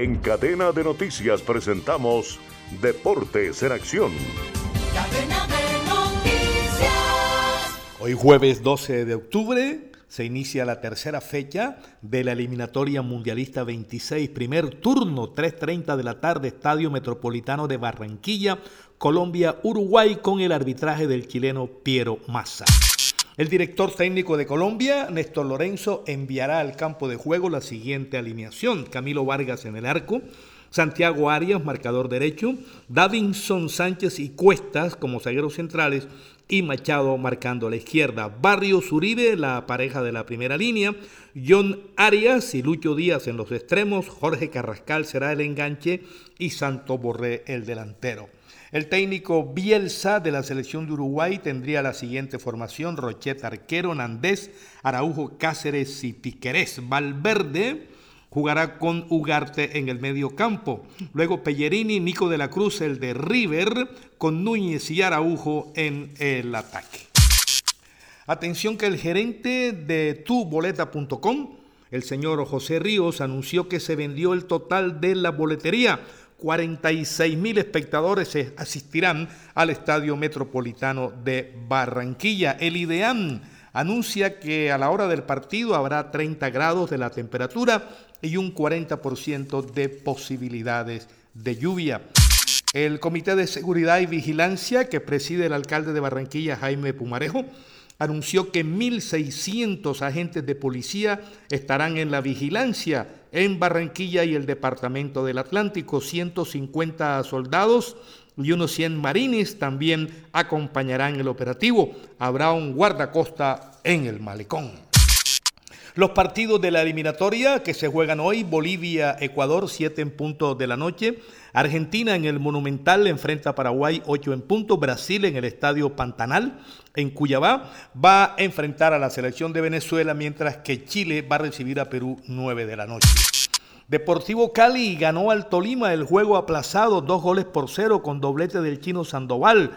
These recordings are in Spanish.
En cadena de noticias presentamos Deportes en Acción. Hoy jueves 12 de octubre se inicia la tercera fecha de la eliminatoria mundialista 26, primer turno, 3.30 de la tarde, Estadio Metropolitano de Barranquilla, Colombia-Uruguay con el arbitraje del chileno Piero Massa. El director técnico de Colombia, Néstor Lorenzo, enviará al campo de juego la siguiente alineación. Camilo Vargas en el arco, Santiago Arias, marcador derecho, Davinson Sánchez y Cuestas como zagueros centrales y Machado marcando a la izquierda. Barrios Uribe, la pareja de la primera línea, John Arias y Lucho Díaz en los extremos, Jorge Carrascal será el enganche y Santo Borré el delantero. El técnico Bielsa de la selección de Uruguay tendría la siguiente formación: Rochet Arquero, Nandés, Araujo, Cáceres y Piquerés. Valverde jugará con Ugarte en el medio campo. Luego Pellerini, Nico de la Cruz, el de River, con Núñez y Araujo en el ataque. Atención que el gerente de tuboleta.com, el señor José Ríos, anunció que se vendió el total de la boletería 46 mil espectadores asistirán al Estadio Metropolitano de Barranquilla. El IDEAM anuncia que a la hora del partido habrá 30 grados de la temperatura y un 40% de posibilidades de lluvia. El Comité de Seguridad y Vigilancia que preside el alcalde de Barranquilla, Jaime Pumarejo, anunció que 1.600 agentes de policía estarán en la vigilancia en Barranquilla y el Departamento del Atlántico. 150 soldados y unos 100 marines también acompañarán el operativo. Habrá un guardacosta en el malecón. Los partidos de la eliminatoria que se juegan hoy, Bolivia, Ecuador, 7 en punto de la noche. Argentina en el Monumental enfrenta a Paraguay 8 en punto. Brasil en el Estadio Pantanal en Cuyabá va a enfrentar a la selección de Venezuela mientras que Chile va a recibir a Perú 9 de la noche. Deportivo Cali ganó al Tolima el juego aplazado, dos goles por cero con doblete del chino Sandoval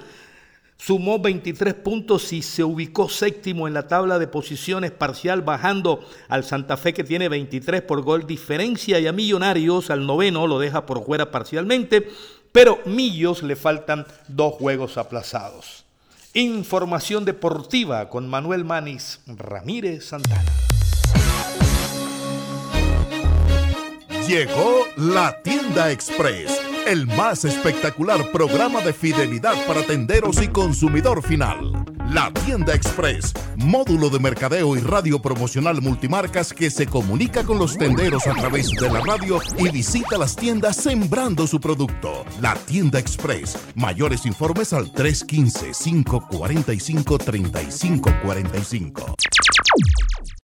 sumó 23 puntos y se ubicó séptimo en la tabla de posiciones parcial, bajando al Santa Fe que tiene 23 por gol diferencia y a Millonarios al noveno lo deja por fuera parcialmente, pero Millos le faltan dos juegos aplazados. Información deportiva con Manuel Manis Ramírez Santana. Llegó la tienda express el más espectacular programa de fidelidad para tenderos y consumidor final. La Tienda Express, módulo de mercadeo y radio promocional multimarcas que se comunica con los tenderos a través de la radio y visita las tiendas sembrando su producto. La Tienda Express. Mayores informes al 315-545-3545.